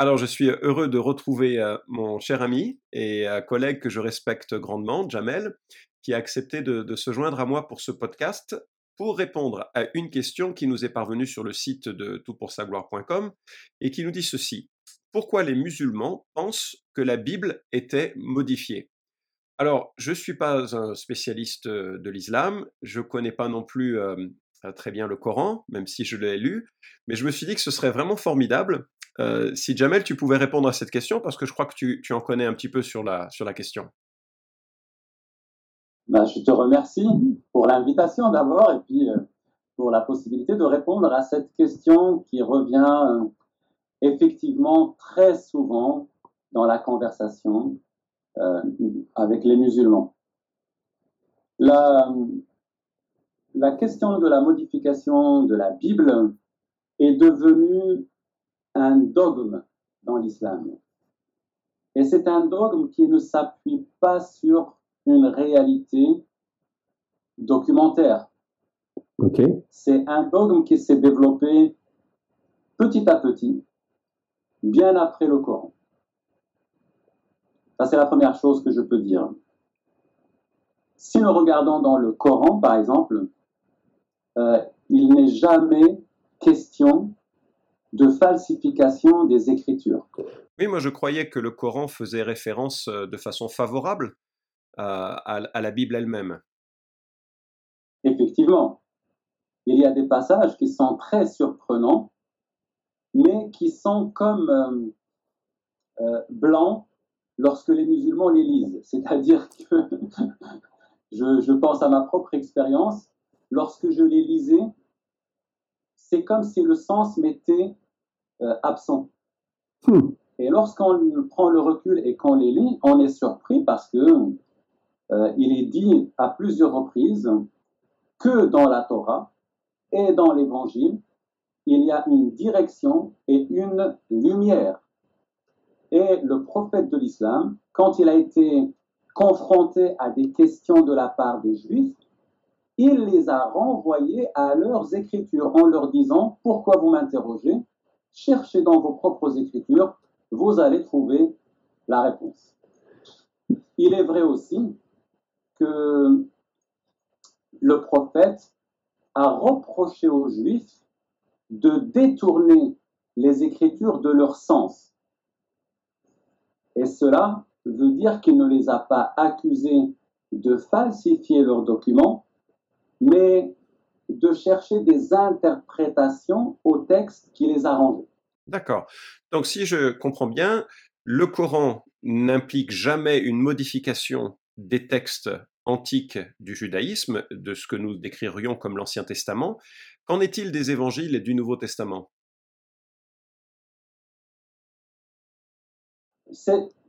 Alors, je suis heureux de retrouver euh, mon cher ami et euh, collègue que je respecte grandement, Jamel, qui a accepté de, se joindre à moi pour ce podcast pour répondre à une question qui nous est parvenue sur le site de toutpoursagloire.com et qui nous dit ceci. Pourquoi les musulmans pensent que la Bible était modifiée? Alors, je ne suis pas un spécialiste euh, de l'islam, je ne connais pas non plus très bien le Coran, même si je l'ai lu, mais je me suis dit que ce serait vraiment formidable euh, si Jamel, tu pouvais répondre à cette question, parce que je crois que tu, en connais un petit peu sur la, sur la question. Ben, je te remercie pour l'invitation d'abord et puis euh, pour la possibilité de répondre à cette question qui revient euh, effectivement très souvent dans la conversation avec les musulmans. La, la question de la modification de la Bible est devenue un dogme dans l'islam. Et c'est un dogme qui ne s'appuie pas sur une réalité documentaire. C'est un dogme qui s'est développé petit à petit, bien après le Coran. Ça, c'est la première chose que je peux dire. Si nous regardons dans le Coran, par exemple, euh, il n'est jamais question de falsification des Écritures. Oui, moi je croyais que le Coran faisait référence euh, de façon favorable à, la Bible elle-même. Effectivement, il y a des passages qui sont très surprenants, mais qui sont comme euh, euh, blancs lorsque les musulmans les lisent. C'est-à-dire que je, je pense à ma propre expérience, lorsque je les lisais, c'est comme si le sens m'était euh, absent. Hmm. Et lorsqu'on prend le recul et qu'on les lit, on est surpris parce que euh, il est dit à plusieurs reprises que dans la Torah et dans l'Évangile, il y a une direction et une lumière. Et le prophète de l'islam, quand il a été confronté à des questions de la part des Juifs, il les a renvoyés à leurs écritures en leur disant Pourquoi vous m'interrogez? Cherchez dans vos propres écritures, vous allez trouver la réponse. Il est vrai aussi que le prophète a reproché aux Juifs de détourner les Écritures de leur sens. Et cela veut dire qu'il ne les a pas accusés de falsifier leurs documents, mais de chercher des interprétations au texte qui les arrange. D'accord. Donc si je comprends bien, le Coran n'implique jamais une modification des textes antiques du judaïsme, de ce que nous décririons comme l'Ancien Testament. Qu'en est-il des évangiles et du Nouveau Testament?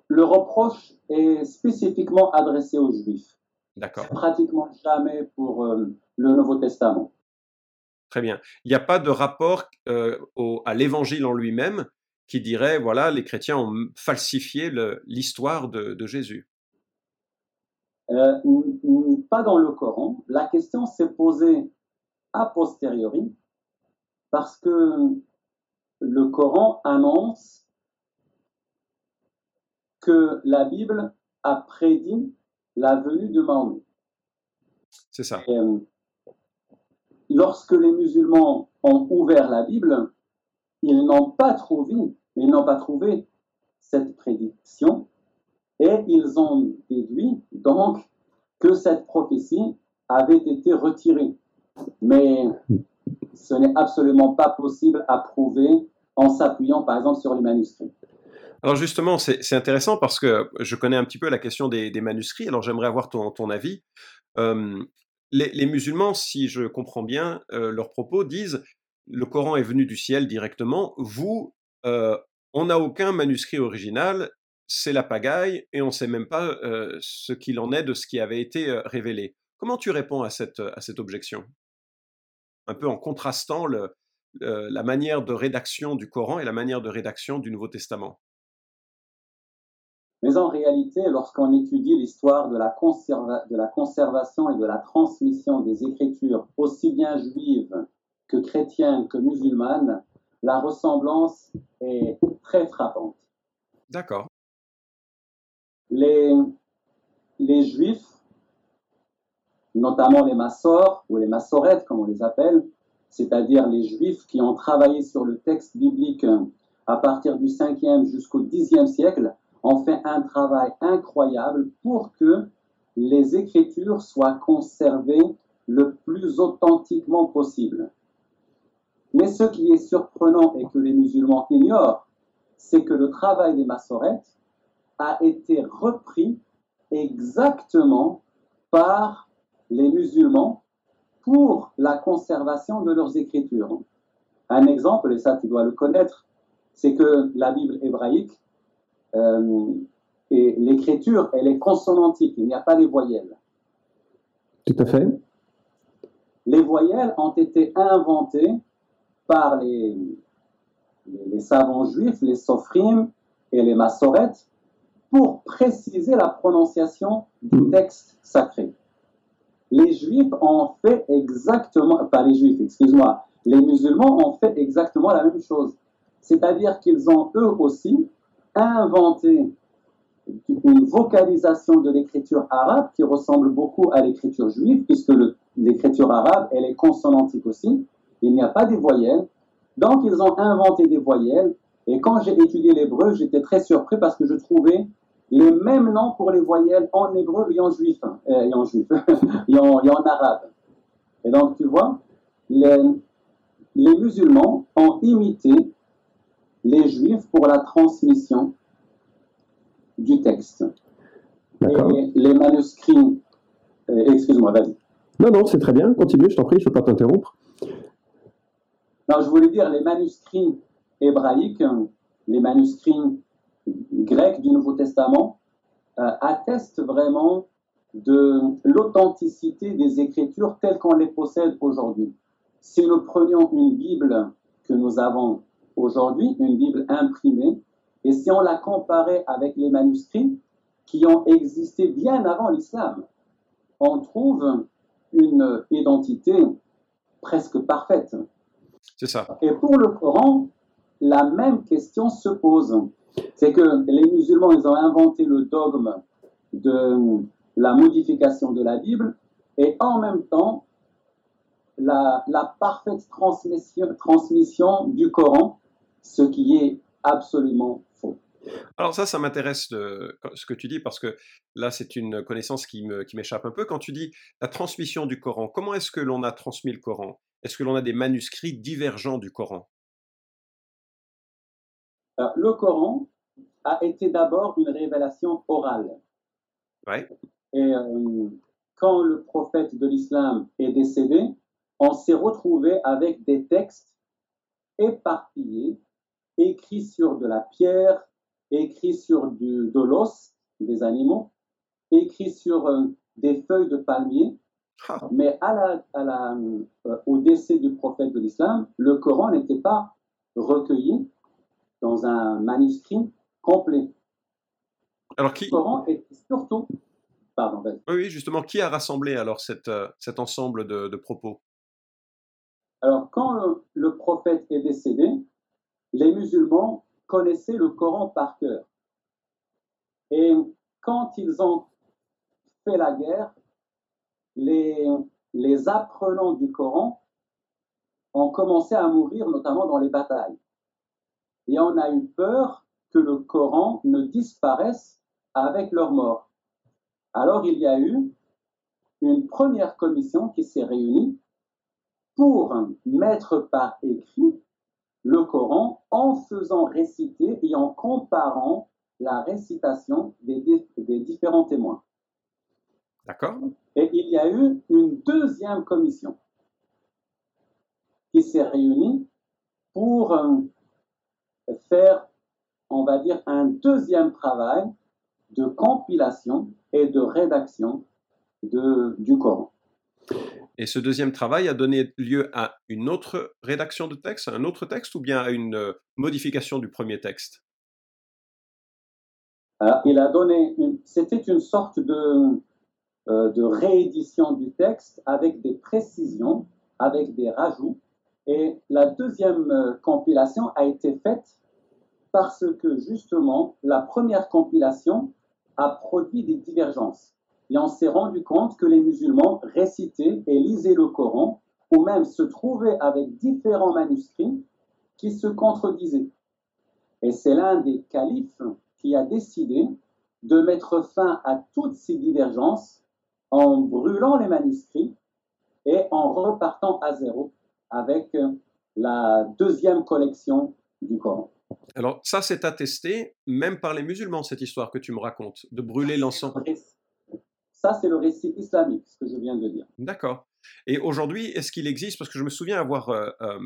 Le reproche est spécifiquement adressé aux Juifs. D'accord. Pratiquement jamais pour euh, le Nouveau Testament. Très bien. Il n'y a pas de rapport euh, à l'évangile en lui-même qui dirait, voilà, les chrétiens ont falsifié l'histoire de, Jésus. Euh, pas dans le Coran. La question s'est posée a posteriori parce que le Coran annonce que la Bible a prédit la venue de Mahomet. C'est ça. Euh, lorsque les musulmans ont ouvert la Bible, ils n'ont pas trouvé, ils n'ont pas trouvé cette prédiction et ils ont déduit donc que cette prophétie avait été retirée. Mais ce n'est absolument pas possible à prouver en s'appuyant par exemple sur les manuscrits. Alors justement, c'est intéressant parce que je connais un petit peu la question des, manuscrits, alors j'aimerais avoir ton, avis. Les, musulmans, si je comprends bien euh, leurs propos, disent le Coran est venu du ciel directement. Vous, euh, on n'a aucun manuscrit original, c'est la pagaille et on ne sait même pas euh, ce qu'il en est de ce qui avait été révélé. Comment tu réponds à cette objection? Un peu en contrastant la manière de rédaction du Coran et la manière de rédaction du Nouveau Testament. Mais en réalité, lorsqu'on étudie l'histoire de, la de la conservation et de la transmission des écritures, aussi bien juives que chrétiennes que musulmanes, la ressemblance est très frappante. D'accord. Les, les Juifs, notamment les Massors ou les Massorettes comme on les appelle, c'est-à-dire les Juifs qui ont travaillé sur le texte biblique à partir du 5e jusqu'au 10e siècle, ont fait un travail incroyable pour que les Écritures soient conservées le plus authentiquement possible. Mais ce qui est surprenant et que les musulmans ignorent, c'est que le travail des massorettes a été repris exactement par les musulmans pour la conservation de leurs écritures. Un exemple, et ça tu dois le connaître, c'est que la Bible hébraïque, et l'écriture, elle est consonantique, il n'y a pas les voyelles. Tout à fait. Les voyelles ont été inventées par les, les, savants juifs, les sophrim et les massorettes, pour préciser la prononciation du hmm. texte sacré. Les juifs ont fait exactement, pas les juifs, excuse-moi, les musulmans ont fait exactement la même chose. C'est-à-dire qu'ils ont eux aussi inventé une vocalisation de l'écriture arabe qui ressemble beaucoup à l'écriture juive, puisque l'écriture arabe, elle est consonantique aussi. Il n'y a pas des voyelles. Donc, ils ont inventé des voyelles. Et quand j'ai étudié l'hébreu, j'étais très surpris parce que je trouvais les mêmes noms pour les voyelles en hébreu et en juif, hein, et en juif, et, en, et en arabe. Et donc, tu vois, les, les musulmans ont imité les juifs pour la transmission du texte. Et les manuscrits, euh, excuse-moi, vas-y. Non, non, c'est très bien, continue, je t'en prie, je ne veux pas t'interrompre. Non, je voulais dire, les manuscrits hébraïques, les manuscrits grecs du Nouveau Testament, euh, attestent vraiment de l'authenticité des Écritures telles qu'on les possède aujourd'hui. Si nous prenions une Bible que nous avons aujourd'hui, une Bible imprimée, et si on la comparait avec les manuscrits qui ont existé bien avant l'islam, on trouve une identité presque parfaite. C'est ça. Et pour le Coran, la même question se pose. C'est que les musulmans, ils ont inventé le dogme de la modification de la Bible et en même temps la, la parfaite transmission, transmission du Coran, ce qui est absolument alors ça, ça m'intéresse ce que tu dis parce que là, c'est une connaissance qui m'échappe un peu. Quand tu dis la transmission du Coran, comment est-ce que l'on a transmis le Coran? Est-ce que l'on a des manuscrits divergents du Coran? Le Coran a été d'abord une révélation orale. Ouais. Et euh, quand le prophète de l'islam est décédé, on s'est retrouvé avec des textes éparpillés, écrits sur de la pierre, écrit sur du, de l'os des animaux, écrit sur euh, des feuilles de palmier. Ah. Mais à la, à la, euh, au décès du prophète de l'islam, le Coran n'était pas recueilli dans un manuscrit complet. Alors qui... Le Coran est surtout... Pardon, oui, justement, qui a rassemblé alors cette, euh, cet ensemble de, de propos? Alors, quand le, le prophète est décédé, les musulmans connaissaient le Coran par cœur. Et quand ils ont fait la guerre, les, apprenants du Coran ont commencé à mourir, notamment dans les batailles. Et on a eu peur que le Coran ne disparaisse avec leur mort. Alors il y a eu une première commission qui s'est réunie pour mettre par écrit le Coran en faisant réciter et en comparant la récitation des, des différents témoins. D'accord. Et il y a eu une deuxième commission qui s'est réunie pour euh, faire, on va dire, un deuxième travail de compilation et de rédaction de, du Coran. Et ce deuxième travail a donné lieu à une autre rédaction de texte, à un autre texte, ou bien à une euh, modification du premier texte? Alors, il a donné, c'était une sorte de, euh, de réédition du texte avec des précisions, avec des rajouts, Et la deuxième euh, compilation a été faite parce que justement, la première compilation a produit des divergences. Et on s'est rendu compte que les musulmans récitaient et lisaient le Coran, ou même se trouvaient avec différents manuscrits qui se contredisaient. Et c'est l'un des califes qui a décidé de mettre fin à toutes ces divergences en brûlant les manuscrits et en repartant à zéro avec la deuxième collection du Coran. Alors ça, c'est attesté même par les musulmans, cette histoire que tu me racontes, de brûler l'ensemble. Ça, c'est le récit islamique, ce que je viens de dire. D'accord. Et aujourd'hui, est-ce qu'il existe, parce que je me souviens avoir euh, euh,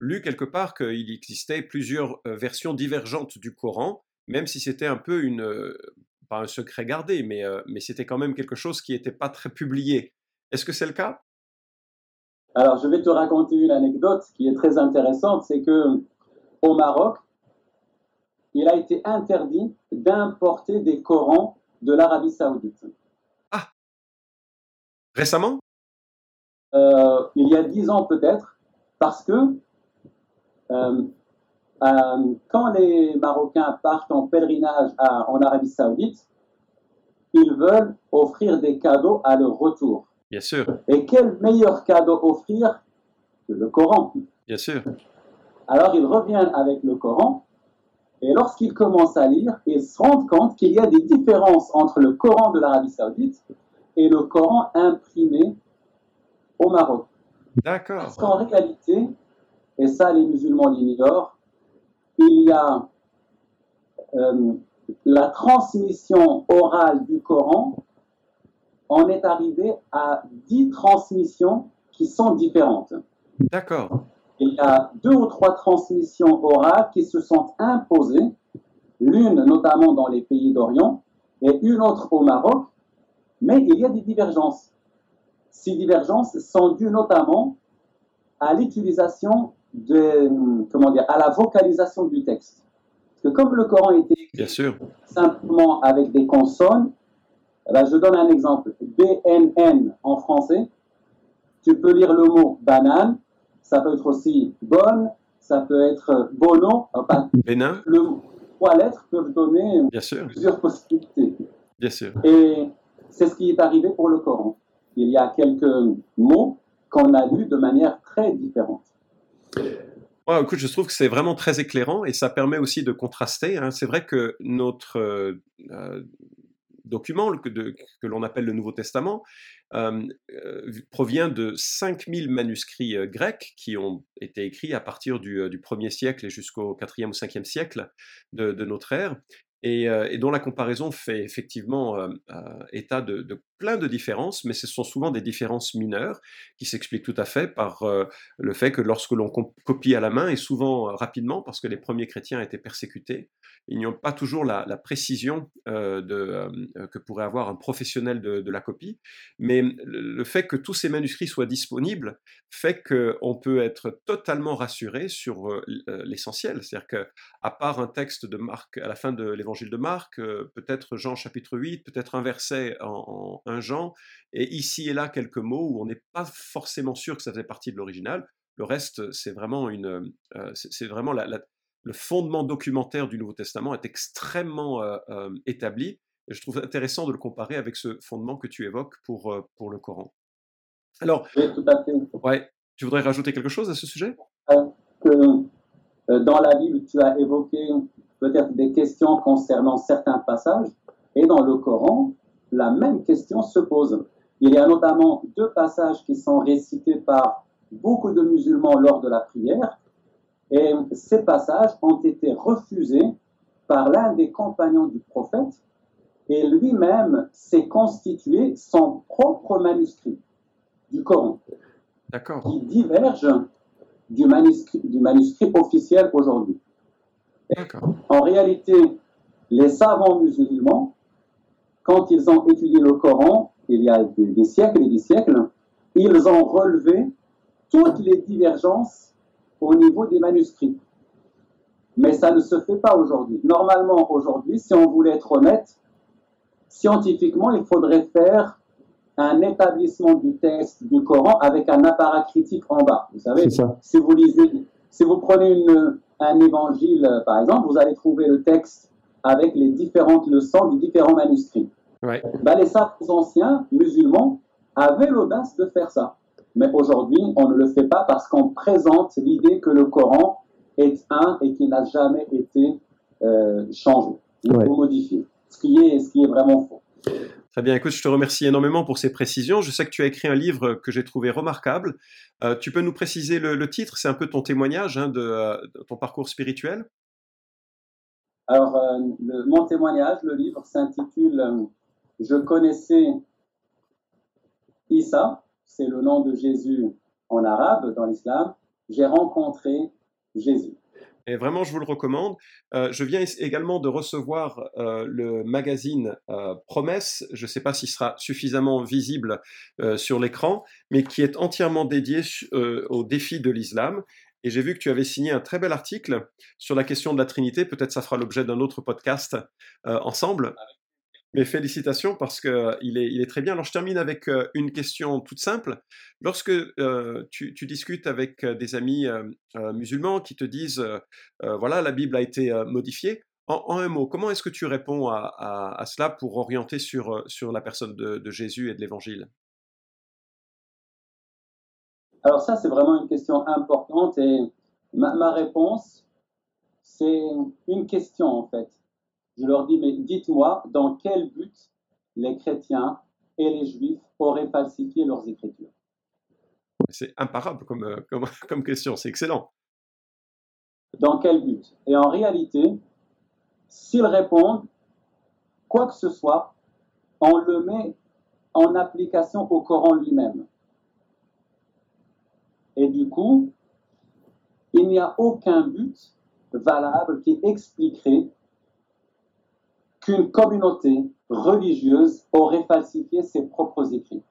lu quelque part qu'il existait plusieurs euh, versions divergentes du Coran, même si c'était un peu une, pas un secret gardé, mais, mais c'était quand même quelque chose qui n'était pas très publié. Est-ce que c'est le cas? Alors, je vais te raconter une anecdote qui est très intéressante, c'est que au Maroc, il a été interdit d'importer des Corans de l'Arabie saoudite. Récemment? Euh, Il y a dix ans peut-être, parce que euh, euh, quand les Marocains partent en pèlerinage en Arabie saoudite, ils veulent offrir des cadeaux à leur retour. Bien sûr. Et quel meilleur cadeau offrir que le Coran? Bien sûr. Alors ils reviennent avec le Coran et lorsqu'ils commencent à lire, ils se rendent compte qu'il y a des différences entre le Coran de l'Arabie saoudite et le Coran imprimé au Maroc. D'accord. Parce qu'en réalité, et ça les musulmans l'ignorent, il y a euh, la transmission orale du Coran, on est arrivé à dix transmissions qui sont différentes. D'accord il y a deux ou trois transmissions orales qui se sont imposées, l'une notamment dans les pays d'Orient et une autre au Maroc, mais il y a des divergences. Ces divergences sont dues notamment à l'utilisation de, comment dire, à la vocalisation du texte. Parce que comme le Coran était Bien sûr. simplement avec des consonnes, eh ben, je donne un exemple. BNN en français, tu peux lire le mot banane, ça peut être aussi bonne, ça peut être bono, enfin, Bénin. Le, trois lettres peuvent donner Bien sûr. plusieurs possibilités. Bien sûr. Et c'est ce qui est arrivé pour le Coran. Il y a quelques mots qu'on a lus de manière très différente. Ouais, écoute, je trouve que c'est vraiment très éclairant et ça permet aussi de contraster. Hein. C'est vrai que notre euh, euh document que, l'on appelle le Nouveau Testament euh, provient de 5000 manuscrits grecs qui ont été écrits à partir du, du 1er siècle et jusqu'au 4e ou 5e siècle de notre ère, et, et, dont la comparaison fait effectivement état de, plein de différences, mais ce sont souvent des différences mineures qui s'expliquent tout à fait par le fait que lorsque l'on copie à la main, et souvent rapidement, parce que les premiers chrétiens étaient persécutés, ils n'ont pas toujours la, précision euh, euh, que pourrait avoir un professionnel de, la copie, mais le, fait que tous ces manuscrits soient disponibles fait qu'on peut être totalement rassuré sur euh, l'essentiel. C'est-à-dire qu'à part un texte de Marc, à la fin de l'évangile de Marc, peut-être Jean chapitre 8, peut-être un verset en, un Jean, et ici et là quelques mots où on n'est pas forcément sûr que ça fait partie de l'original, le reste, c'est vraiment une, c'est vraiment la, le fondement documentaire du Nouveau Testament est extrêmement euh, euh, établi. Et je trouve intéressant de le comparer avec ce fondement que tu évoques pour, euh, pour le Coran. Alors, tout à fait. Ouais, tu voudrais rajouter quelque chose à ce sujet? Que, Dans la Bible, tu as évoqué peut-être des questions concernant certains passages, et dans le Coran, la même question se pose. Il y a notamment deux passages qui sont récités par beaucoup de musulmans lors de la prière, et ces passages ont été refusés par l'un des compagnons du prophète et lui-même s'est constitué son propre manuscrit du Coran, qui diverge du manuscrit, du manuscrit officiel aujourd'hui. En réalité, les savants musulmans, quand ils ont étudié le Coran, il y a des, des siècles et des siècles, ils ont relevé toutes les divergences au niveau des manuscrits. Mais ça ne se fait pas aujourd'hui. Normalement, aujourd'hui, si on voulait être honnête, scientifiquement, il faudrait faire un établissement du texte du Coran avec un appareil critique en bas. Vous savez, si vous lisez, si vous prenez une, un évangile, par exemple, vous allez trouver le texte avec les différentes leçons des différents manuscrits. Ouais. Ben, les sages anciens musulmans avaient l'audace de faire ça. Mais aujourd'hui, on ne le fait pas parce qu'on présente l'idée que le Coran est un et qui n'a jamais été euh, changé ou modifié, ce qui, est, ce qui est vraiment faux. Très bien, écoute, je te remercie énormément pour ces précisions. Je sais que tu as écrit un livre que j'ai trouvé remarquable. Euh, tu peux nous préciser le, titre? C'est un peu ton témoignage hein, de, ton parcours spirituel? Alors, euh, mon témoignage, le livre s'intitule Je connaissais Issa, c'est le nom de Jésus en arabe dans l'islam. J'ai rencontré Jésus. Et vraiment, je vous le recommande. Euh, je viens également de recevoir euh, le magazine euh, Promesse. Je ne sais pas s'il sera suffisamment visible sur l'écran, mais qui est entièrement dédié au défi de l'islam. Et j'ai vu que tu avais signé un très bel article sur la question de la Trinité. Peut-être ça fera l'objet d'un autre podcast ensemble. Mes félicitations parce qu'il est, il est très bien. Alors je termine avec une question toute simple. Lorsque tu, discutes avec des amis musulmans qui te disent, voilà, la Bible a été modifiée, en, un mot, comment est-ce que tu réponds à, cela pour orienter sur la personne de, Jésus et de l'Évangile? Alors ça, c'est vraiment une question importante et ma réponse, c'est une question en fait je leur dis, mais dites-moi dans quel but les chrétiens et les juifs auraient falsifié leurs écritures? C'est imparable comme, euh, comme, comme question, c'est excellent. Dans quel but? Et en réalité, s'ils répondent quoi que ce soit, on le met en application au Coran lui-même. Et du coup, il n'y a aucun but valable qui expliquerait qu'une communauté religieuse aurait falsifié ses propres écrits.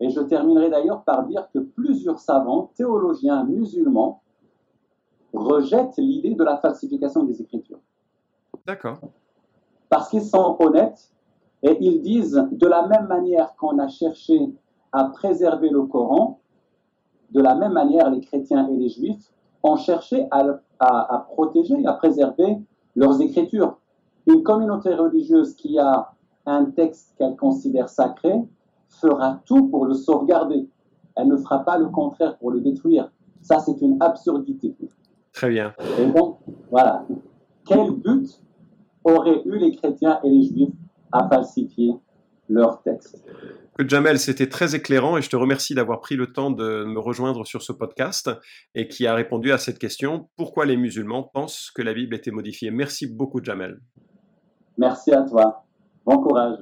Et je terminerai d'ailleurs par dire que plusieurs savants, théologiens musulmans, rejettent l'idée de la falsification des Écritures. D'accord. Parce qu'ils sont honnêtes et ils disent, de la même manière qu'on a cherché à préserver le Coran, de la même manière les chrétiens et les juifs ont cherché à, à, à protéger, à préserver leurs Écritures. Une communauté religieuse qui a un texte qu'elle considère sacré fera tout pour le sauvegarder. Elle ne fera pas le contraire pour le détruire. Ça, c'est une absurdité. Très bien. Et donc, voilà. Quel but auraient eu les chrétiens et les juifs à falsifier leur texte? Jamel, c'était très éclairant et je te remercie d'avoir pris le temps de me rejoindre sur ce podcast et qui a répondu à cette question pourquoi les musulmans pensent que la Bible était modifiée? Merci beaucoup, Jamel. Merci à toi. Bon courage.